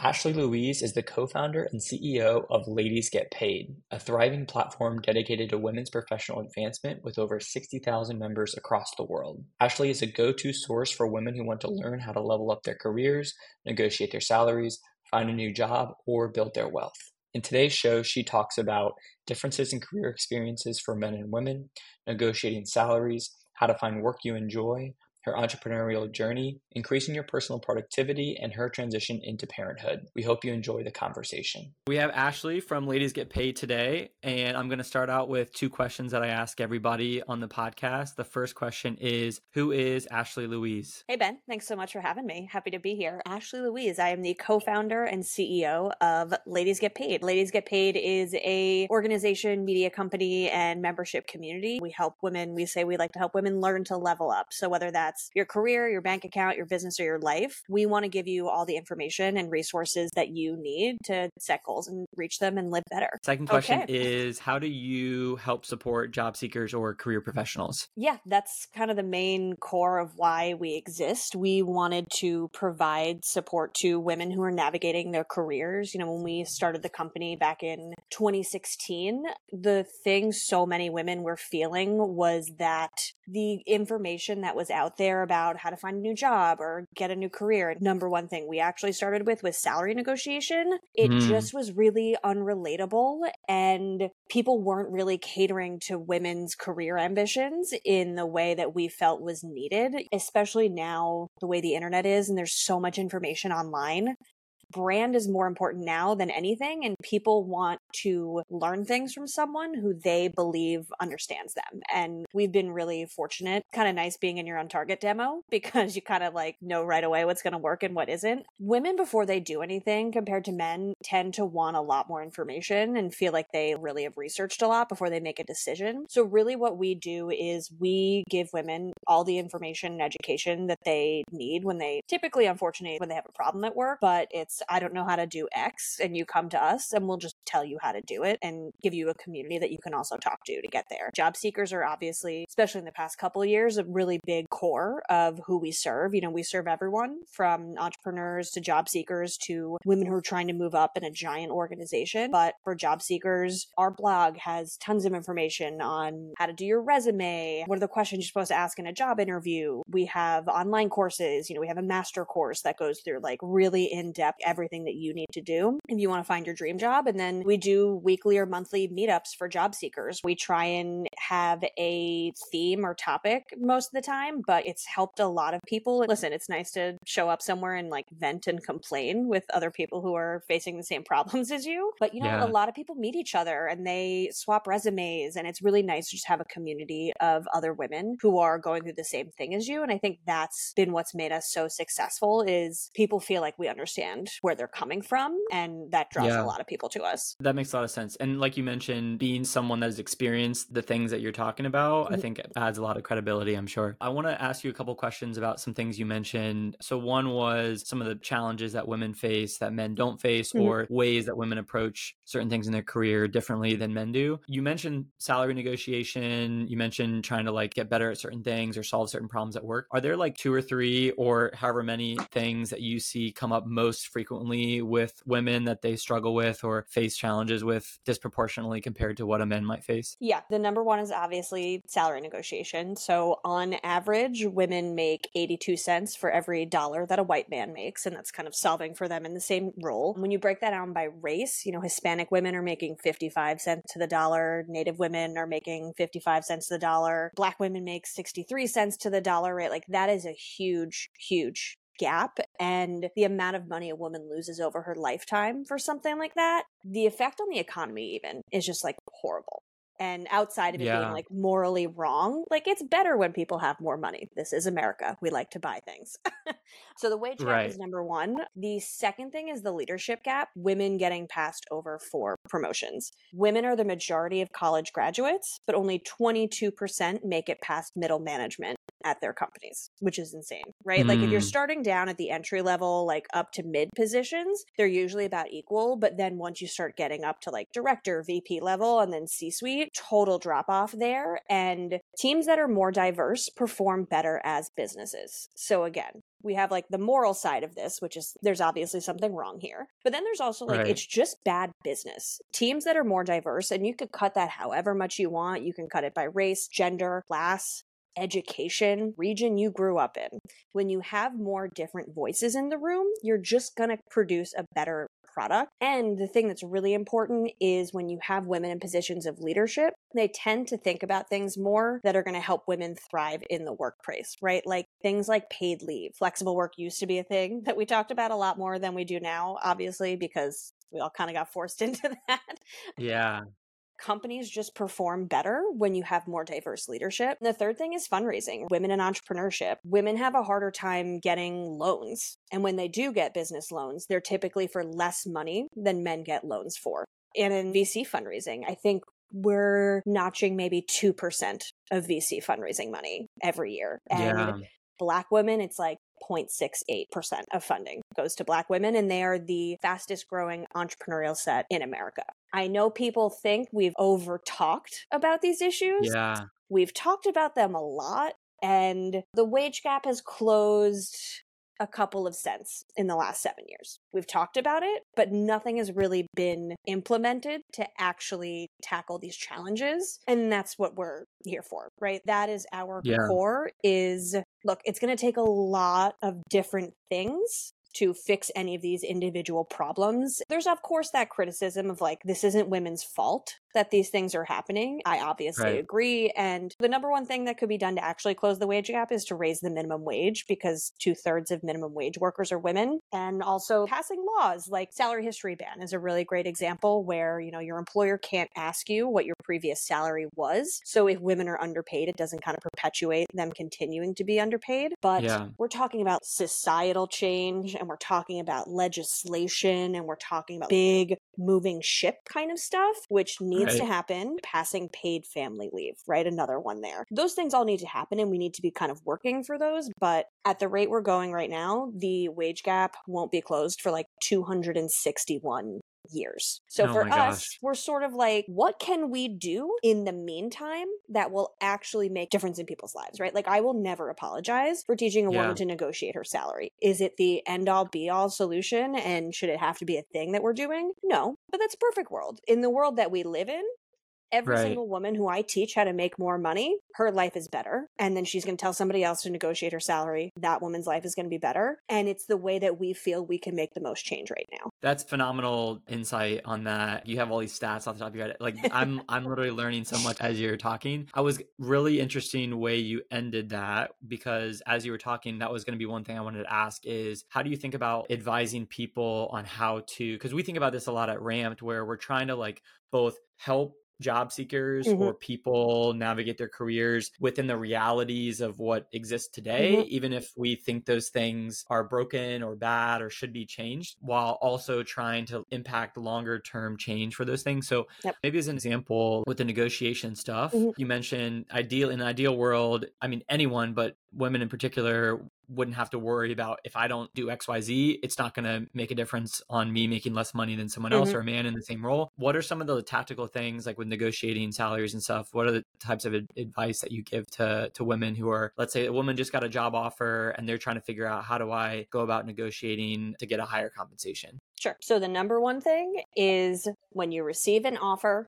Ashley Louise is the co founder and CEO of Ladies Get Paid, a thriving platform dedicated to women's professional advancement with over 60,000 members across the world. Ashley is a go to source for women who want to learn how to level up their careers, negotiate their salaries, find a new job, or build their wealth. In today's show, she talks about differences in career experiences for men and women, negotiating salaries, how to find work you enjoy, her entrepreneurial journey, increasing your personal productivity, and her transition into parenthood. We hope you enjoy the conversation. We have Ashley from Ladies Get Paid today, and I'm going to start out with two questions that I ask everybody on the podcast. The first question is Who is Ashley Louise? Hey, Ben. Thanks so much for having me. Happy to be here. Ashley Louise. I am the co founder and CEO of Ladies Get Paid. Ladies Get Paid is a organization, media company, and membership community. We help women, we say we like to help women learn to level up. So whether that's that's your career, your bank account, your business, or your life, we want to give you all the information and resources that you need to set goals and reach them and live better. Second question okay. is How do you help support job seekers or career professionals? Yeah, that's kind of the main core of why we exist. We wanted to provide support to women who are navigating their careers. You know, when we started the company back in 2016, the thing so many women were feeling was that the information that was out there about how to find a new job or get a new career. Number one thing we actually started with was salary negotiation. It mm. just was really unrelatable and people weren't really catering to women's career ambitions in the way that we felt was needed, especially now the way the internet is and there's so much information online brand is more important now than anything and people want to learn things from someone who they believe understands them. And we've been really fortunate kind of nice being in your own target demo because you kind of like know right away what's going to work and what isn't. Women before they do anything compared to men tend to want a lot more information and feel like they really have researched a lot before they make a decision. So really what we do is we give women all the information and education that they need when they typically unfortunately when they have a problem at work but it's I don't know how to do X, and you come to us and we'll just tell you how to do it and give you a community that you can also talk to to get there. Job seekers are obviously, especially in the past couple years, a really big core of who we serve. You know, we serve everyone from entrepreneurs to job seekers to women who are trying to move up in a giant organization. But for job seekers, our blog has tons of information on how to do your resume, what are the questions you're supposed to ask in a job interview. We have online courses, you know, we have a master course that goes through like really in depth everything that you need to do if you want to find your dream job. And then we do weekly or monthly meetups for job seekers. We try and have a theme or topic most of the time, but it's helped a lot of people. Listen, it's nice to show up somewhere and like vent and complain with other people who are facing the same problems as you. But you know, yeah. a lot of people meet each other and they swap resumes, and it's really nice to just have a community of other women who are going through the same thing as you. And I think that's been what's made us so successful is people feel like we understand where they're coming from and that draws yeah. a lot of people to us that makes a lot of sense and like you mentioned being someone that has experienced the things that you're talking about mm-hmm. i think adds a lot of credibility i'm sure i want to ask you a couple questions about some things you mentioned so one was some of the challenges that women face that men don't face mm-hmm. or ways that women approach certain things in their career differently than men do you mentioned salary negotiation you mentioned trying to like get better at certain things or solve certain problems at work are there like two or three or however many things that you see come up most frequently with women that they struggle with or face challenges with disproportionately compared to what a man might face? Yeah, the number one is obviously salary negotiation. So on average, women make 82 cents for every dollar that a white man makes, and that's kind of solving for them in the same role. When you break that down by race, you know, Hispanic women are making 55 cents to the dollar, Native women are making 55 cents to the dollar, Black women make 63 cents to the dollar, right? Like that is a huge, huge gap and the amount of money a woman loses over her lifetime for something like that, the effect on the economy even is just like horrible. And outside of it yeah. being like morally wrong, like it's better when people have more money. This is America. We like to buy things. so the wage gap right. is number one. The second thing is the leadership gap, women getting passed over for promotions. Women are the majority of college graduates, but only 22% make it past middle management at their companies, which is insane, right? Mm. Like if you're mm. starting down at the entry level, like up to mid positions, they're usually about equal. But then once you start getting up to like director, VP level, and then C suite, total drop off there. And teams that are more diverse perform better as businesses. So again, we have like the moral side of this, which is there's obviously something wrong here. But then there's also like right. it's just bad business. Teams that are more diverse, and you could cut that however much you want. You can cut it by race, gender, class, education, region you grew up in. When you have more different voices in the room, you're just going to produce a better product. And the thing that's really important is when you have women in positions of leadership, they tend to think about things more that are going to help women thrive in the workplace, right? Like things like paid leave. Flexible work used to be a thing that we talked about a lot more than we do now, obviously, because we all kind of got forced into that. Yeah companies just perform better when you have more diverse leadership. And the third thing is fundraising, women in entrepreneurship. Women have a harder time getting loans. And when they do get business loans, they're typically for less money than men get loans for. And in VC fundraising, I think we're notching maybe 2% of VC fundraising money every year. And yeah. black women, it's like 0.68% of funding goes to Black women, and they are the fastest growing entrepreneurial set in America. I know people think we've over talked about these issues. Yeah. We've talked about them a lot, and the wage gap has closed a couple of cents in the last seven years. We've talked about it, but nothing has really been implemented to actually tackle these challenges. And that's what we're here for, right? That is our yeah. core is look, it's going to take a lot of different things to fix any of these individual problems. There's, of course, that criticism of like, this isn't women's fault that these things are happening. I obviously right. agree. And the number one thing that could be done to actually close the wage gap is to raise the minimum wage because two thirds of minimum wage workers are women. And also passing laws like salary history ban is a really great example where, you know, your employer can't ask you what your previous salary was. So if women are underpaid, it doesn't kind of perpetuate them continuing to be underpaid. But yeah. we're talking about societal change and we're talking about legislation and we're talking about big moving ship kind of stuff, which needs right. to happen. Passing paid family leave, right? Another one there. Those things all need to happen and we need to be kind of working for those. But at the rate we're going right now, the wage gap won't be closed for like 261 years. So oh for us, we're sort of like, what can we do in the meantime that will actually make difference in people's lives, right? Like I will never apologize for teaching a yeah. woman to negotiate her salary. Is it the end all be all solution and should it have to be a thing that we're doing? No, but that's a perfect world. In the world that we live in, every right. single woman who I teach how to make more money, her life is better. And then she's going to tell somebody else to negotiate her salary. That woman's life is going to be better. And it's the way that we feel we can make the most change right now. That's phenomenal insight on that. You have all these stats off the top of your head. Like I'm, I'm literally learning so much as you're talking. I was really interesting way you ended that because as you were talking, that was going to be one thing I wanted to ask is how do you think about advising people on how to, because we think about this a lot at Ramped where we're trying to like both help job seekers mm-hmm. or people navigate their careers within the realities of what exists today, mm-hmm. even if we think those things are broken or bad or should be changed, while also trying to impact longer term change for those things. So yep. maybe as an example with the negotiation stuff, mm-hmm. you mentioned ideal in an ideal world, I mean anyone, but women in particular wouldn't have to worry about if I don't do XYZ, it's not going to make a difference on me making less money than someone else mm-hmm. or a man in the same role. What are some of the tactical things like with negotiating salaries and stuff? What are the types of advice that you give to to women who are let's say a woman just got a job offer and they're trying to figure out how do I go about negotiating to get a higher compensation? Sure. So the number one thing is when you receive an offer,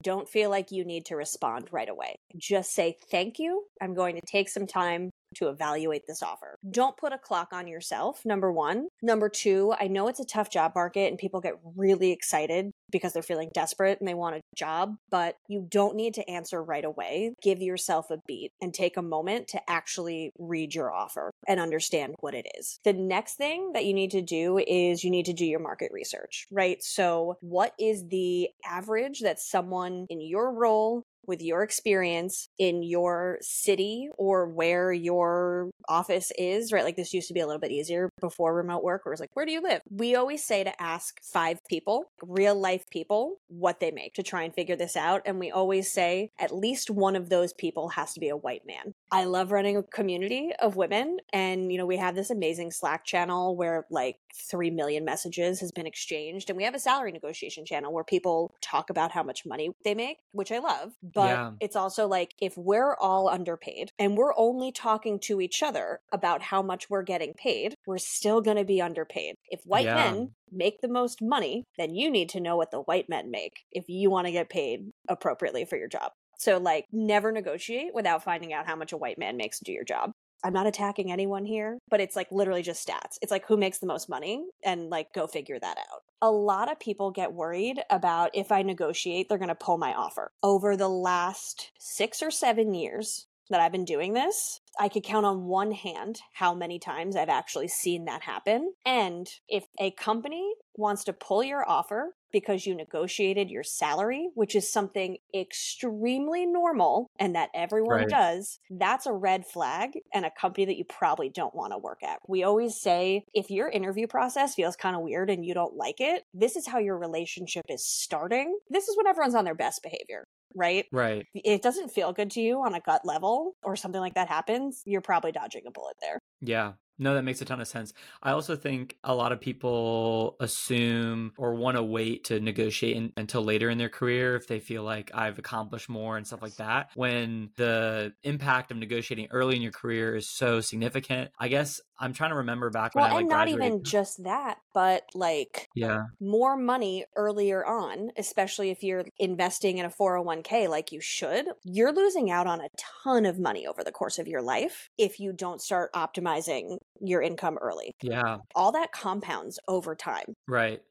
don't feel like you need to respond right away. Just say, Thank you. I'm going to take some time to evaluate this offer. Don't put a clock on yourself, number one. Number two, I know it's a tough job market and people get really excited because they're feeling desperate and they want a job, but you don't need to answer right away. Give yourself a beat and take a moment to actually read your offer and understand what it is. The next thing that you need to do is you need to do your market research, right? So, what is the average that someone in your role with your experience in your city or where your office is, right? Like this used to be a little bit easier before remote work, where it's like, where do you live? We always say to ask five people, real life people, what they make to try and figure this out. And we always say at least one of those people has to be a white man. I love running a community of women. And, you know, we have this amazing Slack channel where like 3 million messages has been exchanged. And we have a salary negotiation channel where people talk about how much money they make, which I love. But yeah. it's also like if we're all underpaid and we're only talking to each other about how much we're getting paid, we're still going to be underpaid. If white yeah. men make the most money, then you need to know what the white men make if you want to get paid appropriately for your job. So, like, never negotiate without finding out how much a white man makes to do your job. I'm not attacking anyone here, but it's like literally just stats. It's like who makes the most money and like go figure that out. A lot of people get worried about if I negotiate, they're going to pull my offer. Over the last six or seven years, that I've been doing this, I could count on one hand how many times I've actually seen that happen. And if a company wants to pull your offer because you negotiated your salary, which is something extremely normal and that everyone right. does, that's a red flag and a company that you probably don't want to work at. We always say if your interview process feels kind of weird and you don't like it, this is how your relationship is starting. This is when everyone's on their best behavior right? Right. It doesn't feel good to you on a gut level or something like that happens, you're probably dodging a bullet there. Yeah. No, that makes a ton of sense. I also think a lot of people assume or want to wait to negotiate in, until later in their career if they feel like I've accomplished more and stuff like that. When the impact of negotiating early in your career is so significant. I guess I'm trying to remember back well, when I like, and not even just that, but like yeah, more money earlier on, especially if you're investing in a 401k like you should. You're losing out on a ton of money over the course of your life if you don't start optimizing your income early. Yeah. All that compounds over time. Right.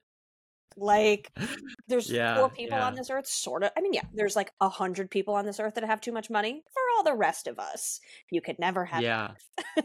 Like there's yeah, four people yeah. on this earth, sort of. I mean, yeah, there's like a hundred people on this earth that have too much money. For all the rest of us, you could never have. Yeah.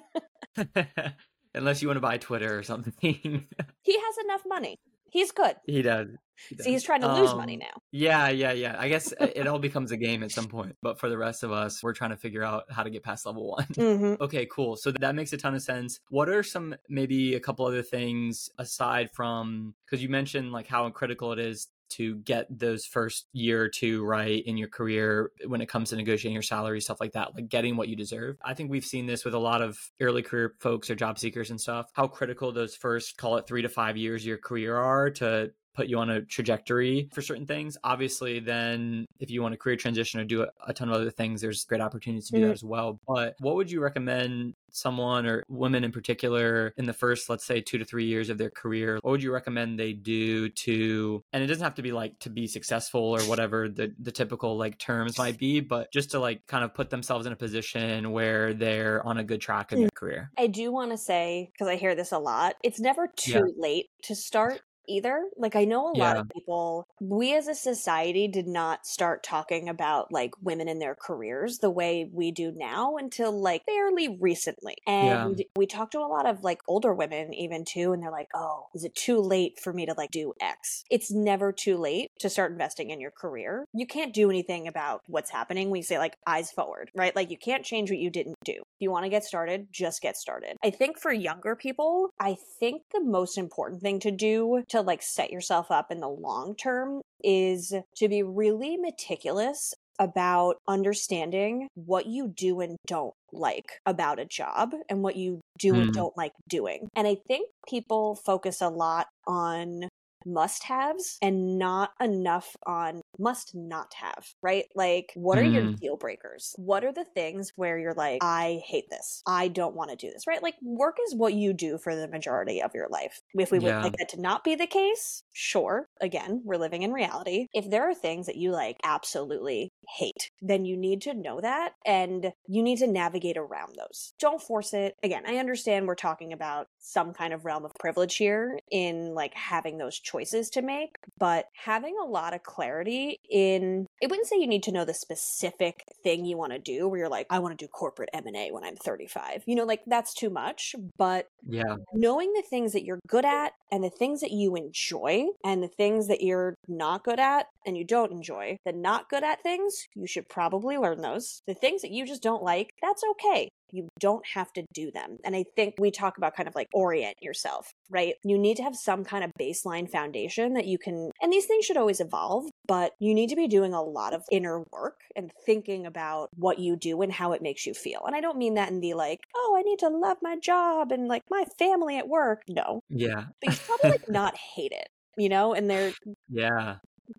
Unless you want to buy Twitter or something. he has enough money. He's good. He does. He so he's trying to lose money um, now. Yeah, yeah, yeah. I guess it all becomes a game at some point. But for the rest of us, we're trying to figure out how to get past level one. Mm-hmm. okay, cool. So that makes a ton of sense. What are some maybe a couple other things aside from because you mentioned like how critical it is to get those first year or two right in your career when it comes to negotiating your salary, stuff like that, like getting what you deserve. I think we've seen this with a lot of early career folks or job seekers and stuff, how critical those first, call it three to five years of your career are to put you on a trajectory for certain things. Obviously, then if you want a career transition or do a, ton of other things, there's great opportunities to do mm-hmm. that as well. But what would you recommend someone or women in particular in the first, let's say, two to three years of their career? What would you recommend they do to, and it doesn't have to be like to be successful or whatever the, the typical like terms might be, but just to like kind of put themselves in a position where they're on a good track in their mm. career? I do want to say, because I hear this a lot, it's never too yeah. late to start either. Like I know a yeah. lot of people we as a society did not start talking about like women in their careers the way we do now until like fairly recently. And yeah. we talked to a lot of like older women even too and they're like, "Oh, is it too late for me to like do X?" It's never too late to start investing in your career. You can't do anything about what's happening. We say like eyes forward, right? Like you can't change what you didn't do. If you want to get started, just get started. I think for younger people, I think the most important thing to do to like set yourself up in the long term is to be really meticulous about understanding what you do and don't like about a job and what you do mm. and don't like doing. And I think people focus a lot on must haves and not enough on must not have, right? Like, what are mm. your deal breakers? What are the things where you're like, I hate this. I don't want to do this, right? Like, work is what you do for the majority of your life. If we yeah. would like that to not be the case, sure. Again, we're living in reality. If there are things that you like absolutely hate, then you need to know that and you need to navigate around those. Don't force it. Again, I understand we're talking about some kind of realm of privilege here in like having those choices choices to make, but having a lot of clarity in I wouldn't say you need to know the specific thing you want to do where you're like I want to do corporate M&A when I'm 35. You know, like that's too much, but yeah. Knowing the things that you're good at and the things that you enjoy and the things that you're not good at and you don't enjoy, the not good at things, you should probably learn those. The things that you just don't like, that's okay. You don't have to do them. And I think we talk about kind of like orient yourself, right? You need to have some kind of baseline foundation that you can, and these things should always evolve, but you need to be doing a lot of inner work and thinking about what you do and how it makes you feel. And I don't mean that in the like, oh, I need to love my job and like my family at work. No. Yeah. But you probably like not hate it, you know, and they're, yeah,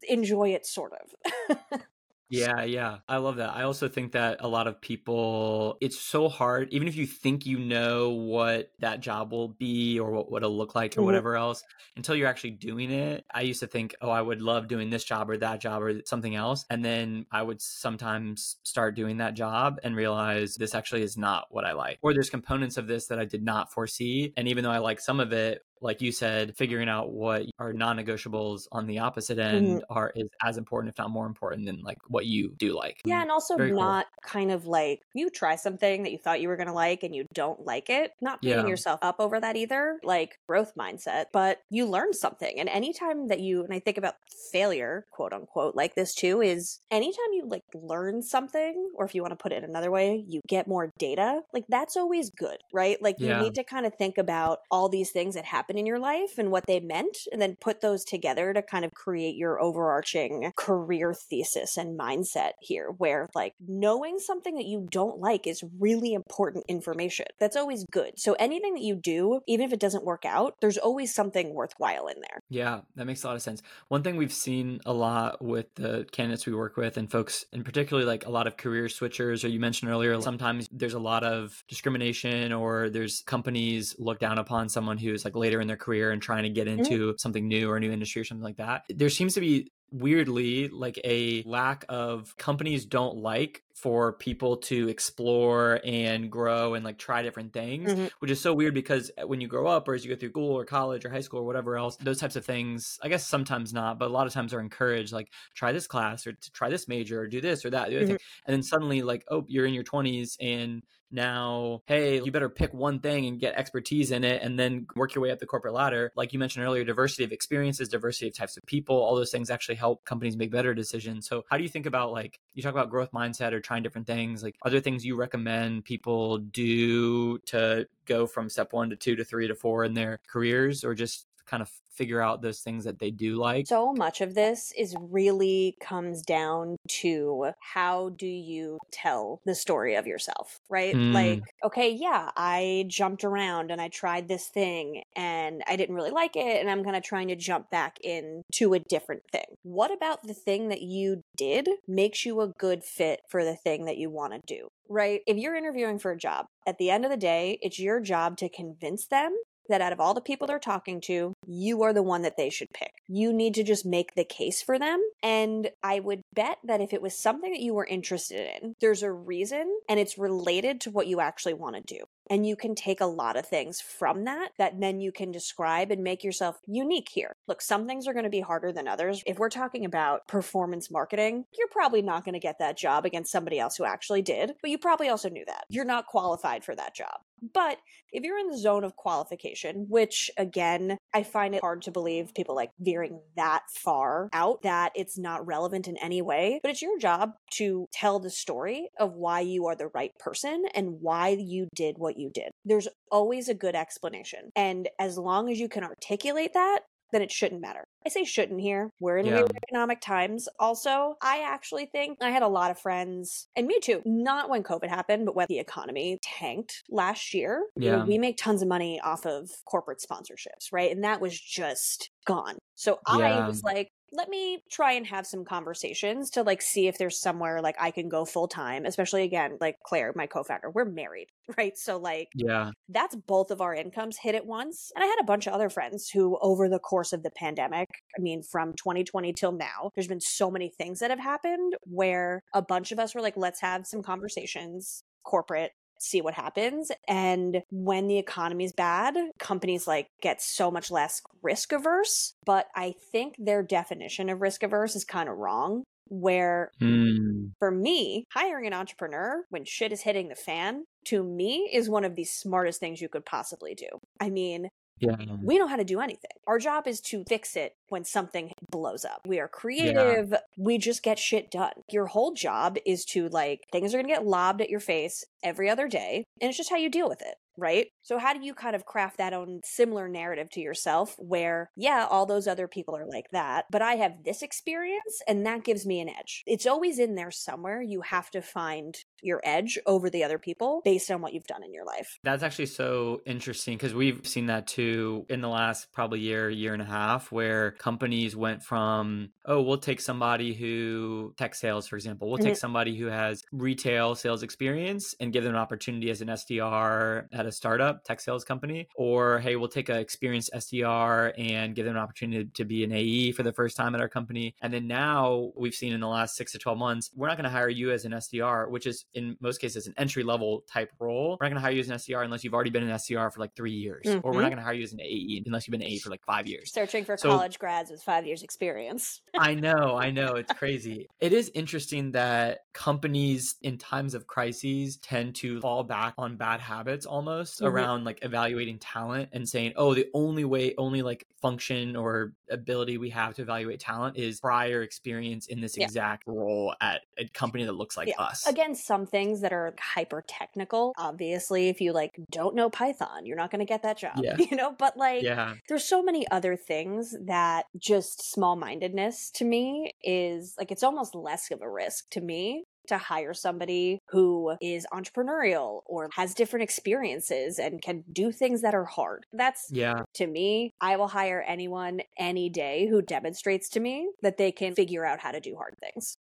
enjoy it sort of. Yeah, yeah. I love that. I also think that a lot of people, it's so hard, even if you think you know what that job will be or what, what it'll look like or mm-hmm. whatever else, until you're actually doing it. I used to think, oh, I would love doing this job or that job or something else. And then I would sometimes start doing that job and realize this actually is not what I like. Or there's components of this that I did not foresee. And even though I like some of it, like you said, figuring out what are non-negotiables on the opposite end mm-hmm. are is as important, if not more important, than like what you do like. Yeah, and also Very not cool. kind of like you try something that you thought you were gonna like and you don't like it. Not beating yeah. yourself up over that either. Like growth mindset, but you learn something. And anytime that you and I think about failure, quote unquote, like this too, is anytime you like learn something, or if you want to put it another way, you get more data. Like that's always good, right? Like you yeah. need to kind of think about all these things that happen happen in your life and what they meant, and then put those together to kind of create your overarching career thesis and mindset here, where like knowing something that you don't like is really important information. That's always good. So anything that you do, even if it doesn't work out, there's always something worthwhile in there. Yeah, that makes a lot of sense. One thing we've seen a lot with the candidates we work with and folks, and particularly like a lot of career switchers, or you mentioned earlier, sometimes there's a lot of discrimination or there's companies look down upon someone who's like later later in their career and trying to get mm-hmm. into mm-hmm. something new or a new industry or something like that. There seems to be weirdly like a lack of companies don't like for people to explore and grow and like try different things mm-hmm. which is so weird because uh, when you grow up or as you go through school or college or high school or whatever else those types of things i guess sometimes not but a lot of times are encouraged like try this class or to try this major or do this or that mm-hmm. and then suddenly like oh you're in your 20s and now, hey, you better pick one thing and get expertise in it and then work your way up the corporate ladder. Like you mentioned earlier, diversity of experiences, diversity of types of people, all those things actually help companies make better decisions. So, how do you think about like you talk about growth mindset or trying different things? Like, are there things you recommend people do to go from step one to two to three to four in their careers or just kind of figure out those things that they do like. So much of this is really comes down to how do you tell the story of yourself, right? Mm. Like, okay, yeah, I jumped around and I tried this thing and I didn't really like it and I'm kind of trying to jump back into a different thing. What about the thing that you did makes you a good fit for the thing that you want to do? Right? If you're interviewing for a job, at the end of the day, it's your job to convince them that out of all the people they're talking to, you are the one that they should pick. You need to just make the case for them. And I would bet that if it was something that you were interested in, there's a reason and it's related to what you actually want to do. And you can take a lot of things from that that then you can describe and make yourself unique here. Look, some things are going to be harder than others. If we're talking about performance marketing, you're probably not going to get that job against somebody else who actually did, but you probably also knew that. You're not qualified for that job. But if you're in the zone of qualification, which again, I find it hard to believe people like veering that far out that it's not relevant in any way, but it's your job to tell the story of why you are the right person and why you did what you did. There's always a good explanation. And as long as you can articulate that, then it shouldn't matter. I say shouldn't here. We're in yeah. weird economic times. Also, I actually think I had a lot of friends, and me too, not when COVID happened, but when the economy tanked last year. Yeah. We make tons of money off of corporate sponsorships, right? And that was just gone. So yeah. I was like, let me try and have some conversations to like see if there's somewhere like I can go full time, especially again, like Claire, my co founder, we're married, right? So, like, yeah, that's both of our incomes hit at once. And I had a bunch of other friends who, over the course of the pandemic, I mean, from 2020 till now, there's been so many things that have happened where a bunch of us were like, let's have some conversations corporate see what happens. And when the economy's bad, companies like get so much less risk averse. But I think their definition of risk averse is kind of wrong. Where Mm. for me, hiring an entrepreneur when shit is hitting the fan, to me, is one of the smartest things you could possibly do. I mean, Yeah. we know how to do anything. Our job is to fix it when something blows up. We are creative. We just get shit done. Your whole job is to like, things are going to get lobbed at your face every other day. And it's just how you deal with it. Right. So, how do you kind of craft that own similar narrative to yourself where, yeah, all those other people are like that, but I have this experience and that gives me an edge? It's always in there somewhere. You have to find your edge over the other people based on what you've done in your life. That's actually so interesting because we've seen that too in the last probably year, year and a half, where companies went from, oh, we'll take somebody who tech sales, for example, we'll take Mhm. somebody who has retail sales experience and give them an opportunity as an SDR at a startup tech sales company. Or, hey, we'll take an experienced SDR and give them an opportunity to be an AE for the first time at our company. And then now we've seen in the last six to 12 months, we're not going to hire you as an SDR, which is in most cases an entry level type role. We're not going to hire you as an SDR unless you've already been an SDR for like three years. Or we're not mm-hmm. going to hire you as an AE unless you've been an AE for like five years. Searching for So- college grads with five years experience. I know, I know. It's crazy. It is interesting that companies in times of crises tend to fall back on bad habits almost Mhm. around like evaluating talent and saying, oh, the only way, only like function or ability we have to evaluate talent is prior experience in this Yeah. exact role at a company that looks like Yeah. us. Again, some things that are hyper technical. Obviously, if you like don't know Python, you're not going to get that job. Yeah. You know, but like yeah. there's so many other things that just small mindedness to me is like it's almost less of a risk to me to hire somebody who is entrepreneurial or has different experiences and can do things that are hard. That's Yeah. to me, I will hire anyone any day who demonstrates to me that they can figure out how to do hard things.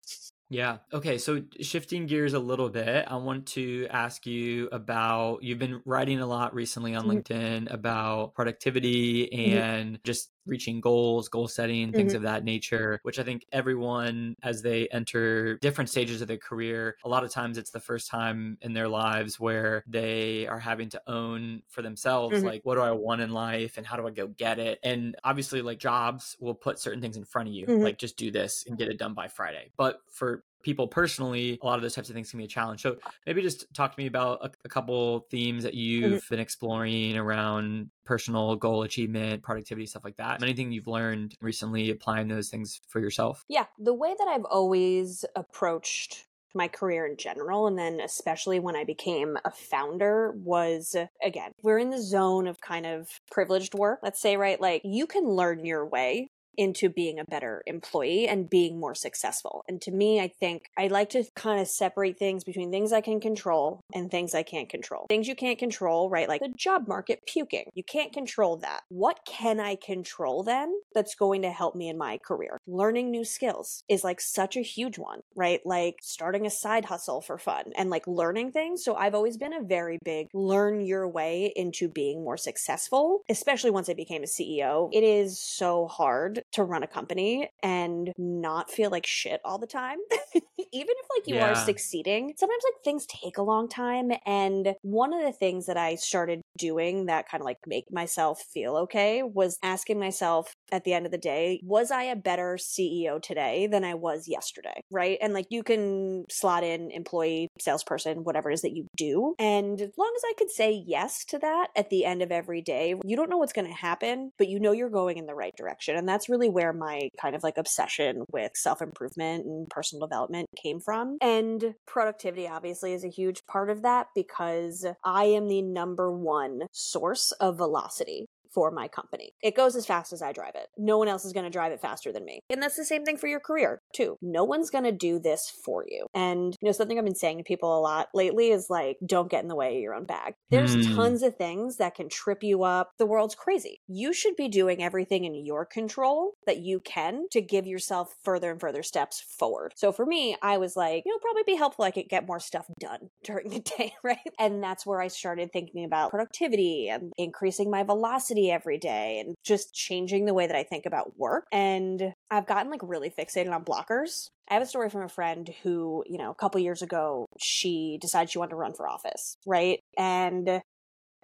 Yeah. Okay. So shifting gears a little bit, I want to ask you about you've been writing a lot recently on Mhm. LinkedIn about productivity Mhm. and just reaching goals, goal setting, things of that nature, which I think everyone, as they enter different stages of their career, a lot of times it's the first time in their lives where they are having to own for themselves, Mhm. like, what do I want in life and how do I go get it? And obviously, like, jobs will put certain things in front of you, Mhm. like, just do this and get it done by Friday. But for people personally, a lot of those types of things can be a challenge. So maybe just talk to me about a, a couple themes that mm-hmm. you've been exploring around personal goal achievement, productivity, stuff like that. Anything you've learned recently applying those things for yourself? Yeah, the way that I've always approached my career in general, and then especially when I became a founder, was again, we're in the zone of kind of privileged work. Let's say, right? Like you can learn your way into being a better employee and being more successful. And to me, I think I like to kind of separate things between things I can control and things I can't control. Things you can't control, right? Like the job market puking. You can't control that. What can I control then that's going to help me in my career? Learning new skills is like such a huge one, right? Like starting a side hustle for fun and like learning things. So I've always been a very big learn your way into being more successful, especially once I became a CEO. It is so hard to run a company and not feel like shit all the time. Even if like you are succeeding, sometimes like things take a long time. And one of the things that I started doing that kind of like make myself feel okay was asking myself at the end of the day, was I a better CEO today than I was yesterday? Right. And like you can slot in employee, salesperson, whatever it is that you do. And as long as I could say yes to that at the end of every day, you don't know what's going to happen, but you know you're going in the right direction. And that's really where my kind of like obsession with self improvement and personal development came from. And productivity obviously is a huge part of that because I am the number one source of velocity for my company. It goes as fast as I drive it. No one else is going to drive it faster than me. And that's the same thing for your career, too. No one's going to do this for you. And, you know, something I've been saying to people a lot lately is like, don't get in the way of your own bag. There's Hmm. tons of things that can trip you up. The world's crazy. You should be doing everything in your control that you can to give yourself further and further steps forward. So for me, I was like, you know, probably be helpful. I could get more stuff done during the day, right? And that's where I started thinking about productivity and increasing my velocity every day and just changing the way that I think about work. And I've gotten like really fixated on blockers. I have a story from a friend who, you know, a couple years ago, she decided she wanted to run for office, right? And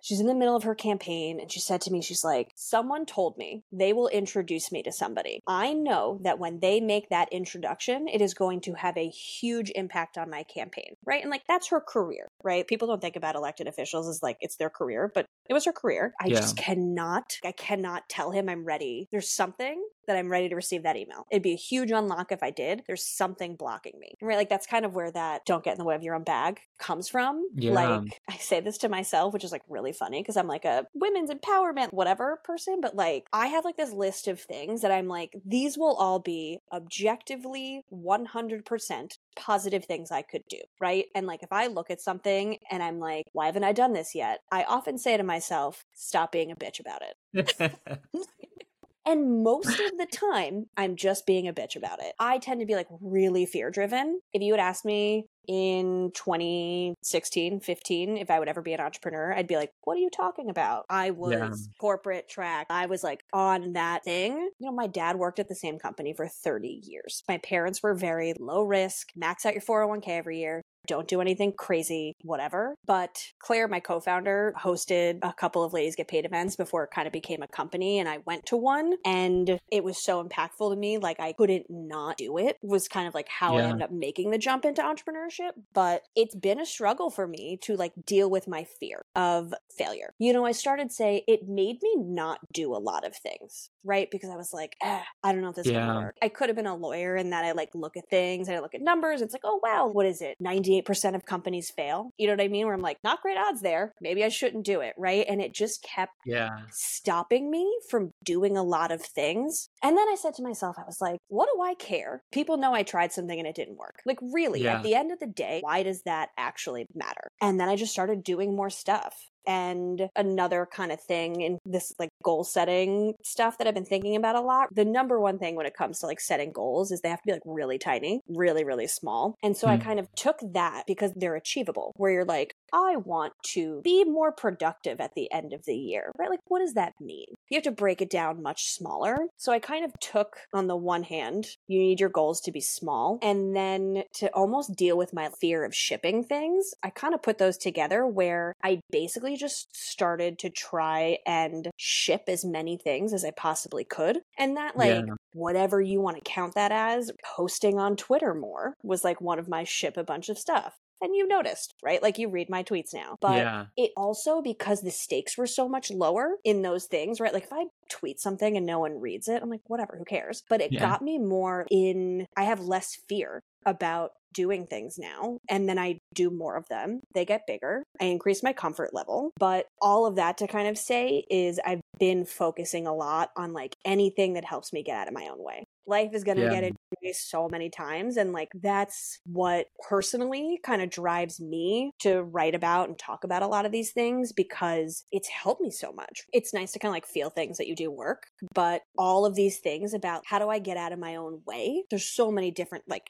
She's in the middle of her campaign and she said to me, she's like, someone told me they will introduce me to somebody. I know that when they make that introduction, it is going to have a huge impact on my campaign, right? And like, that's her career, right? People don't think about elected officials as like it's their career, but it was her career. I yeah. just cannot, I cannot tell him I'm ready. There's something that I'm ready to receive that email. It'd be a huge unlock if I did. There's something blocking me. Right? Like that's kind of where that don't get in the way of your own bag comes from. Yeah. Like I say this to myself, which is like really funny because I'm like a women's empowerment, whatever person, but like I have like this list of things that I'm like, these will all be objectively 100% positive things I could do, right? And like if I look at something and I'm like, why haven't I done this yet? I often say to myself, stop being a bitch about it. And most of the time, I'm just being a bitch about it. I tend to be like really fear driven. If you had asked me in 2016, 15, if I would ever be an entrepreneur, I'd be like, what are you talking about? I was yeah. corporate track. I was like on that thing. You know, my dad worked at the same company for 30 years. My parents were very low risk, max out your 401k every year don't do anything crazy, whatever. But Claire, my co founder, hosted a couple of Ladies Get Paid events before it kind of became a company. And I went to one and it was so impactful to me. Like I couldn't not do it, was kind of like how yeah. I ended up making the jump into entrepreneurship. But it's been a struggle for me to like deal with my fear of failure. You know, I started say it made me not do a lot of things, right? Because I was like, eh, I don't know if this yeah. work. I could have been a lawyer in that I like look at things and I look at numbers. It's like, oh wow, what is it? 90 98% of companies fail. You know what I mean? Where I'm like, not great odds there. Maybe I shouldn't do it. Right. And it just kept yeah. stopping me from doing a lot of things. And then I said to myself, I was like, what do I care? People know I tried something and it didn't work. Like, really, yeah. at the end of the day, why does that actually matter? And then I just started doing more stuff. And another kind of thing in this like goal setting stuff that I've been thinking about a lot. The number one thing when it comes to like setting goals is they have to be like really tiny, really, really small. And so mm. I kind of took that because they're achievable, where you're like, I want to be more productive at the end of the year, right? Like, what does that mean? You have to break it down much smaller. So I kind of took, on the one hand, you need your goals to be small. And then to almost deal with my fear of shipping things, I kind of put those together where I basically just started to try and ship as many things as I possibly could. And that, like, yeah. whatever you want to count that as, posting on Twitter more was like one of my ship a bunch of stuff and you noticed, right? Like you read my tweets now. But yeah. it also because the stakes were so much lower in those things, right? Like if I tweet something and no one reads it, I'm like, whatever, who cares? But it yeah. got me more in I have less fear about doing things now and then I do more of them. They get bigger. I increase my comfort level. But all of that to kind of say is I've been focusing a lot on like anything that helps me get out of my own way. Life is going to yeah. get in me so many times. And like that's what personally kind of drives me to write about and talk about a lot of these things because it's helped me so much. It's nice to kind of like feel things that you do work, but all of these things about how do I get out of my own way? There's so many different like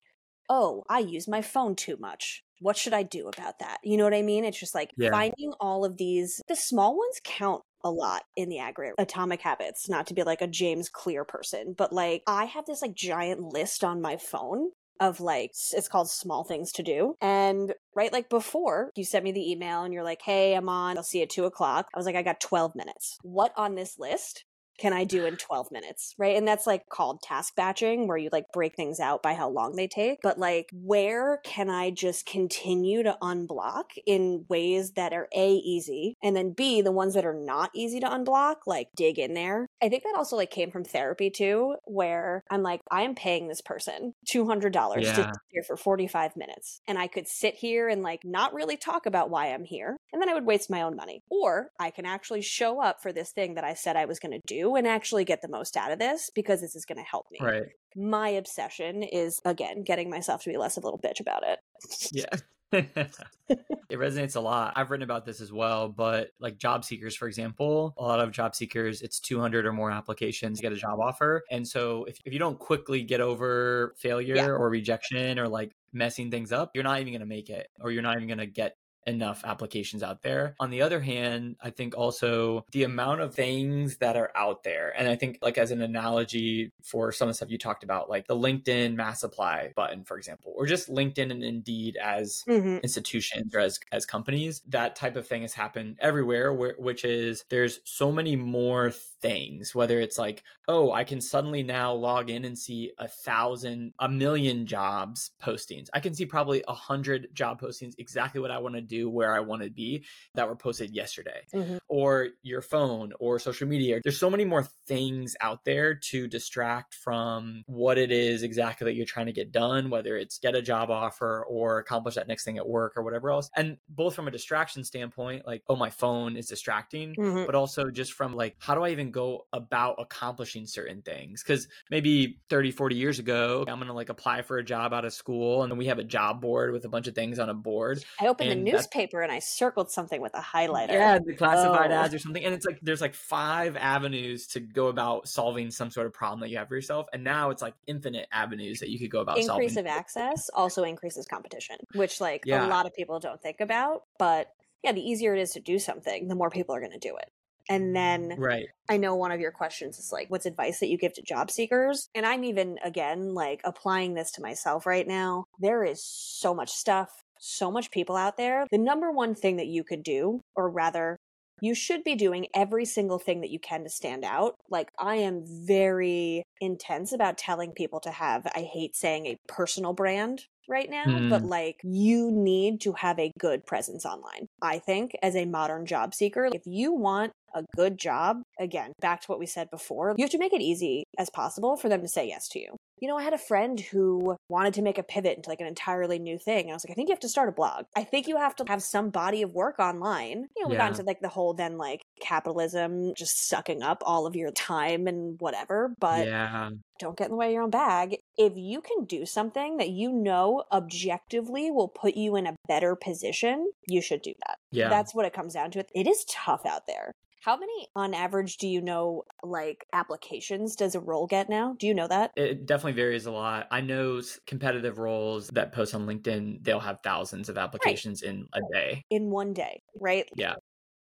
oh, I use my phone too much. What should I do about that? You know what I mean? It's just like yeah. finding all of these, the small ones count a lot in the aggregate. Atomic habits, not to be like a James Clear person, but like I have this like giant list on my phone of like it's called small things to do and right like before you sent me the email and you're like hey i'm on i'll see you at two o'clock i was like i got 12 minutes what on this list can I do in 12 minutes, right? And that's like called task batching, where you like break things out by how long they take. But like, where can I just continue to unblock in ways that are A, easy, and then B, the ones that are not easy to unblock, like dig in there. I think that also like came from therapy too, where I'm like, I am paying this person $200 yeah. to sit here for 45 minutes. And I could sit here and like not really talk about why I'm here. And then I would waste my own money. Or I can actually show up for this thing that I said I was going to do and actually get the most out of this because this is going to help me. Right. My obsession is again getting myself to be less of a little bitch about it. Yeah. it resonates a lot. I've written about this as well, but like job seekers, for example, a lot of job seekers, it's 200 or more applications to get a job offer. And so if, if you don't quickly get over failure yeah. or rejection or like messing things up, you're not even going to make it or you're not even going to get enough applications out there. On the other hand, I think also the amount of things that are out there. And I think like as an analogy for some of the stuff you talked about, like the LinkedIn mass apply button, for example, or just LinkedIn and Indeed as mm-hmm. institutions or as, as companies, that type of thing has happened everywhere, where, which is there's so many more things, whether it's like, oh, I can suddenly now log in and see a thousand, a million jobs postings. I can see probably a hundred job postings, exactly what I want to do, where I want to be that were posted yesterday, mm-hmm. or your phone or social media. There's so many more things out there to distract from what it is exactly that you're trying to get done, whether it's get a job offer or accomplish that next thing at work or whatever else. And both from a distraction standpoint, like, oh, my phone is distracting, mm-hmm. but also just from like, how do I even go about accomplishing certain things? Because maybe 30, 40 years ago, I'm going to like apply for a job out of school and we have a job board with a bunch of things on a board. I opened the newspaper and I circled something with a highlighter. Yeah, the classified oh. ads or something. And it's like there's like five avenues to go about solving some sort of problem that you have for yourself. And now it's like infinite avenues that you could go about Increase solving. Increase of access also increases competition, which like yeah. a lot of people don't think about. But yeah, the easier it is to do something, the more people are going to do it. And then right. I know one of your questions is like, what's advice that you give to job seekers? And I'm even, again, like applying this to myself right now. There is so much stuff, so much people out there. The number one thing that you could do, or rather, you should be doing every single thing that you can to stand out. Like, I am very intense about telling people to have, I hate saying a personal brand right now, mm. but like you need to have a good presence online. I think as a modern job seeker, if you want a good job, again, back to what we said before, you have to make it easy as possible for them to say yes to you. You know, I had a friend who wanted to make a pivot into like an entirely new thing. And I was like, I think you have to start a blog. I think you have to have some body of work online. You know, we yeah. got into like the whole then like capitalism just sucking up all of your time and whatever. But yeah. don't get in the way of your own bag. If you can do something that you know objectively will put you in a better position, you should do that. Yeah. That's what it comes down to. It is tough out there. How many on average do you know like applications does a role get now? Do you know that? It definitely varies a lot. I know competitive roles that post on LinkedIn, they'll have thousands of applications right. in a day. In one day, right? Yeah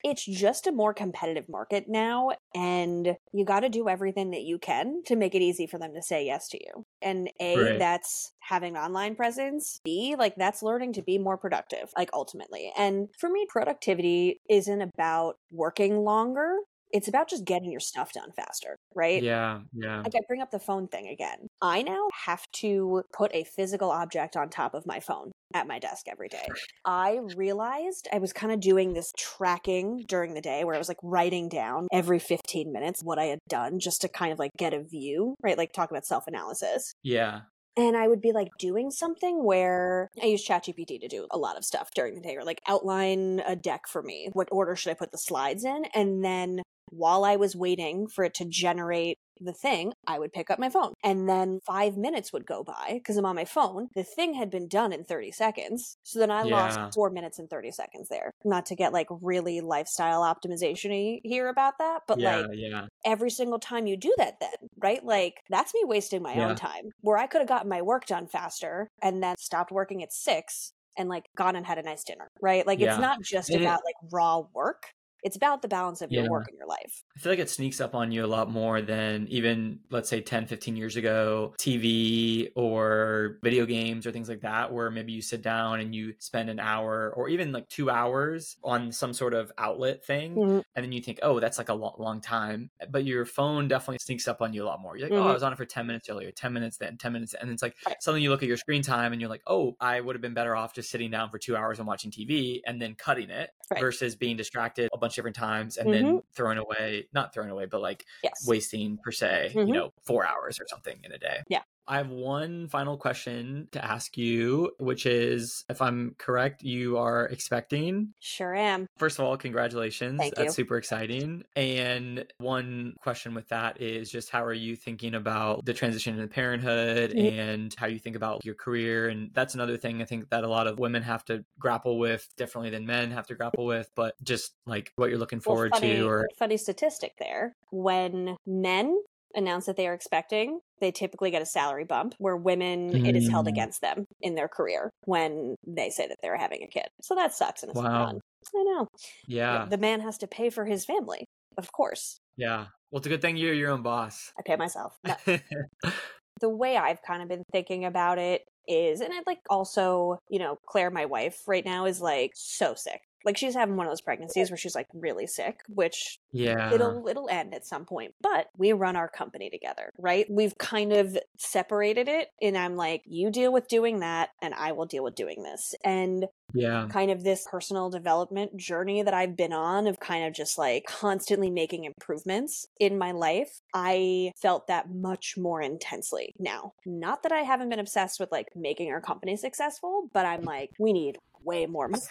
it's just a more competitive market now and you got to do everything that you can to make it easy for them to say yes to you. And a right. that's having online presence. B like that's learning to be more productive like ultimately. And for me productivity isn't about working longer it's about just getting your stuff done faster, right? Yeah, yeah. Like I bring up the phone thing again. I now have to put a physical object on top of my phone at my desk every day. I realized I was kind of doing this tracking during the day where I was like writing down every 15 minutes what I had done just to kind of like get a view, right? Like talk about self analysis. Yeah and I would be like doing something where I use ChatGPT to do a lot of stuff during the day or like outline a deck for me. What order should I put the slides in? And then while I was waiting for it to generate the thing, I would pick up my phone. And then five minutes would go by because I'm on my phone. The thing had been done in 30 seconds. So then I yeah. lost four minutes and 30 seconds there. Not to get like really lifestyle optimization here about that, but yeah, like yeah. every single time you do that, then, right? Like that's me wasting my own time where I could have gotten my work done faster and then stopped working at six and like gone and had a nice dinner, right? Like it's not just about like raw work it's about the balance of your work and your life. I feel like it sneaks up on you a lot more than even, let's say, 10, 15 years ago, TV or video games or things like that, where maybe you sit down and you spend an hour or even like two hours on some sort of outlet thing. Mm-hmm. And then you think, oh, that's like a long, long time. But your phone definitely sneaks up on you a lot more. You're like, mm-hmm. oh, I mm-hmm. was on it for 10 minutes earlier, 10 minutes then, 10 minutes. And it's like right. suddenly you look at your screen time and you're like, oh, I would have been better off just sitting down for two hours and watching TV and then cutting it right. versus being distracted a bunch bunch of different times and mm-hmm. then throwing away, not throwing away, but like yes. wasting per se, mm-hmm. you know, four hours or something in a day. Yeah. I have one final question to ask you, which is if I'm correct, you are expecting. Sure am. First of all, congratulations. Thank That's you. super exciting. And one question with that is just how are you thinking about the transition into parenthood mm-hmm. and how you think about your career? And that's another thing I think that a lot of women have to grapple with differently than men have to grapple with, but just like what you're looking forward well, funny, to or funny statistic there. When men announce that they are expecting, they typically get a salary bump where women it is held Mm. against them in their career when they say that they're having a kid. So that sucks and it's Wow. fun. I know. Yeah. The man has to pay for his family. Of course. Yeah. Well, it's a good thing you're your own boss. I pay myself. No, the way I've kind of been thinking about it is, and I'd like also, you know, Claire, my wife, right now is like so sick. Like she's having one of those pregnancies where she's like really sick, which yeah. it'll it'll end at some point. But we run our company together, right? We've kind of separated it, and I'm like, you deal with doing that, and I will deal with doing this. And yeah. kind of this personal development journey that I've been on of kind of just like constantly making improvements in my life, I felt that much more intensely now. Not that I haven't been obsessed with like making our company successful, but I'm like, we need way more money.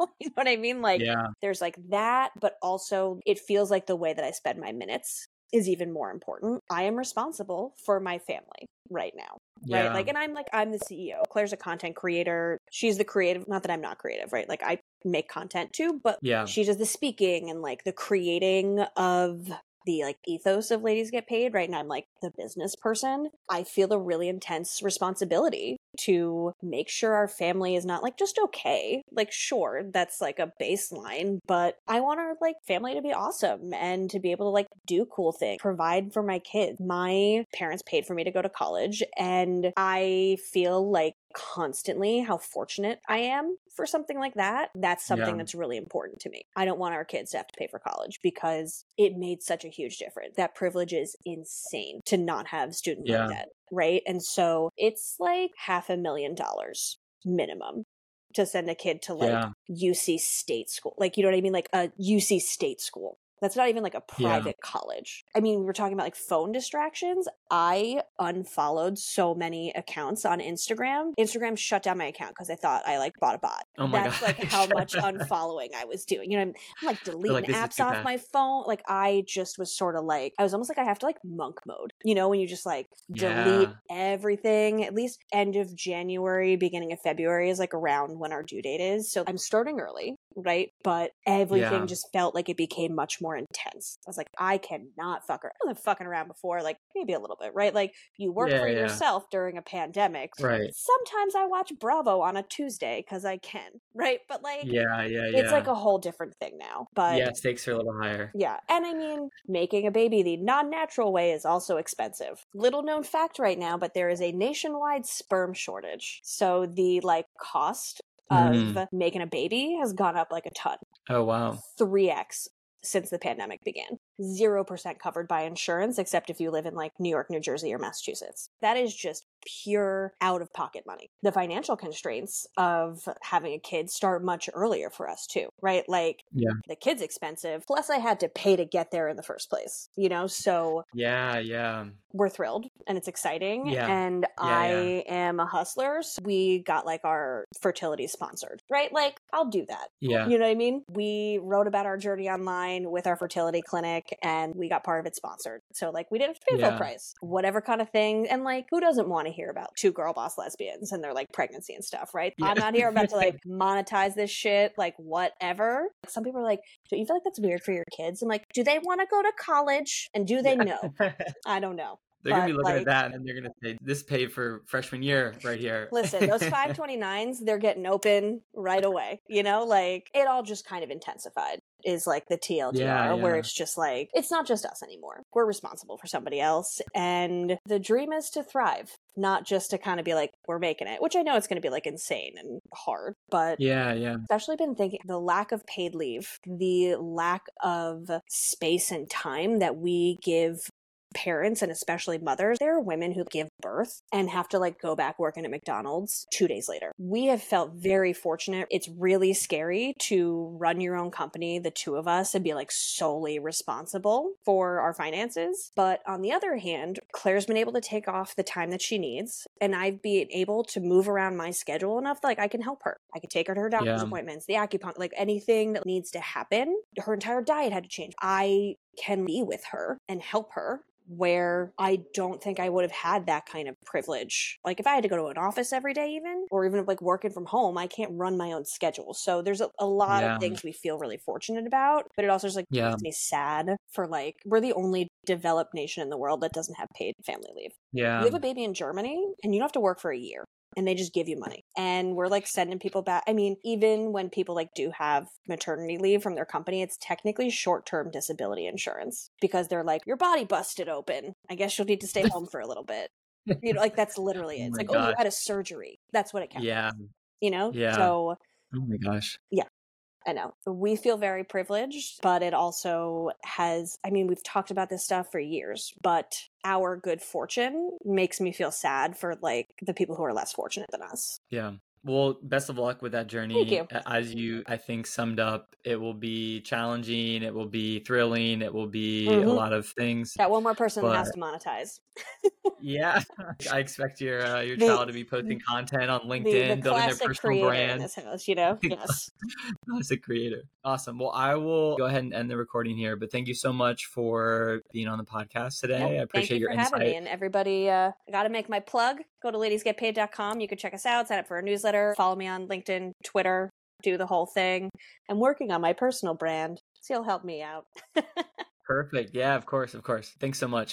you know what I mean? Like, yeah. there's like that, but also it feels like the way that I spend my minutes is even more important. I am responsible for my family right now Yeah. right? Like, and I'm like, I'm the CEO. Claire's a content creator. She's the creative. Not that I'm not creative, right? Like, I make content too, but yeah. she does the speaking and like the creating of the like ethos of ladies get paid right and i'm like the business person i feel a really intense responsibility to make sure our family is not like just okay like sure that's like a baseline but i want our like family to be awesome and to be able to like do cool things provide for my kids my parents paid for me to go to college and i feel like constantly how fortunate I am for something like that. That's something Yeah. that's really important to me. I don't want our kids to have to pay for college because it made such a huge difference. That privilege is insane to not have student Yeah. debt, right? And so it's like half a million dollars minimum to send a kid to like Yeah. UC state school. Like, you know what I mean? Like a UC state school. That's not even like a Yeah. private college. I mean, we were talking about like phone distractions. I unfollowed so many accounts on Instagram. Instagram shut down my account because I thought I like bought a bot. Oh my That's like how much unfollowing I was doing. You know, I'm, I'm like deleting like, apps off fast. my phone. Like I just was sort of like I was almost like I have to like monk mode. You know, when you just like delete Yeah. everything. At least end of January, beginning of February is like around when our due date is. So I'm starting early, right? But everything Yeah. just felt like it became much more intense. I was like, I cannot fuck around. I wasn't fucking around before, like maybe a little bit, right? Like you work Yeah, for yeah. yourself during a pandemic. Right. Sometimes I watch Bravo on a Tuesday because I can, right? But like, Yeah. Yeah. Yeah. it's like a whole different thing now. But yeah. Stakes are a little higher. yeah, and I mean, making a baby the non natural way is also expensive. Little known fact right now, but there is a nationwide sperm shortage. So the like cost of Mm. making a baby has gone up like a ton. Oh wow. 3x since the pandemic began. 0% covered by insurance, except if you live in like New York, New Jersey, or Massachusetts. That is just pure out of pocket money. The financial constraints of having a kid start much earlier for us too, right? Like Yeah. the kid's expensive, plus I had to pay to get there in the first place, you know? So Yeah. Yeah. we're thrilled and it's exciting. Yeah. And Yeah, I yeah. am a hustler. So we got like our fertility sponsored, right? Like I'll do that. Yeah. You know what I mean? We wrote about our journey online with our fertility clinic and we got part of it sponsored. So like we did a full price, whatever kind of thing. And like who doesn't want to hear about two girl boss lesbians and their like pregnancy and stuff, right? Yeah. I'm not here about to like monetize this shit, like whatever. Some people are like, don't you feel like that's weird for your kids? I'm like, do they want to go to college? And do they know? I don't know. They're gonna be looking like- at that and they're gonna say, "This paid for freshman year right here." Listen, those 529s, they're getting open right away. You know, like it all just kind of intensified is like the TLDR, Yeah, where it's just like, it's not just us anymore. We're responsible for somebody else. And the dream is to thrive, not just to kind of be like, we're making it, which I know it's going to be like insane and hard, but yeah. Yeah. especially been thinking the lack of paid leave, the lack of space and time that we give parents and especially mothers. There are women who give birth and have to like go back working at McDonald's two days later. We have felt very fortunate. It's really scary to run your own company, the two of us, and be like solely responsible for our finances. But on the other hand, Claire's been able to take off the time that she needs, and I've been able to move around my schedule enough that like I can help her. I can take her to her doctor's Yeah. appointments, the acupuncture, like anything that needs to happen. Her entire diet had to change. I can be with her and help her where I don't think I would have had that kind of privilege. Like if I had to go to an office every day, even, or even like working from home, I can't run my own schedule. So there's a, a lot Yeah. of things we feel really fortunate about, but it also just like Yeah. makes me sad for like, we're the only developed nation in the world that doesn't have paid family leave. Yeah. You have a baby in Germany and you don't have to work for a year and they just give you money. And we're like sending people back. I mean, even when people like do have maternity leave from their company, it's technically short term disability insurance because they're like, your body busted open. I guess you'll need to stay home for a little bit. You know, like that's literally it. Oh It's my like, oh, you had a surgery. That's what it counts. Yeah. You know? Yeah. So Oh my gosh. Yeah. I know. We feel very privileged, but it also has, I mean, we've talked about this stuff for years, but our good fortune makes me feel sad for like the people who are less fortunate than us. Yeah. Well, best of luck with that journey. you. As you, I think, summed up, it will be challenging, it will be thrilling, it will be a Mhm. lot of things. Got one more person that has to monetize. Yeah. I expect your uh, your The- child to be posting content on LinkedIn, the building their personal brand. this house, you know? Yes. Classic creator. Awesome. Well, I will go ahead and end the recording here, but thank you so much for being on the podcast today. Yep. I appreciate you your for having me. insight. And everybody, uh, I got to make my plug. Go to ladiesgetpaid.com. You can check us out, sign up for our newsletter, follow me on LinkedIn, Twitter, do the whole thing. I'm working on my personal brand, so you'll help me out. Perfect. Yeah, of course, of course. Thanks so much.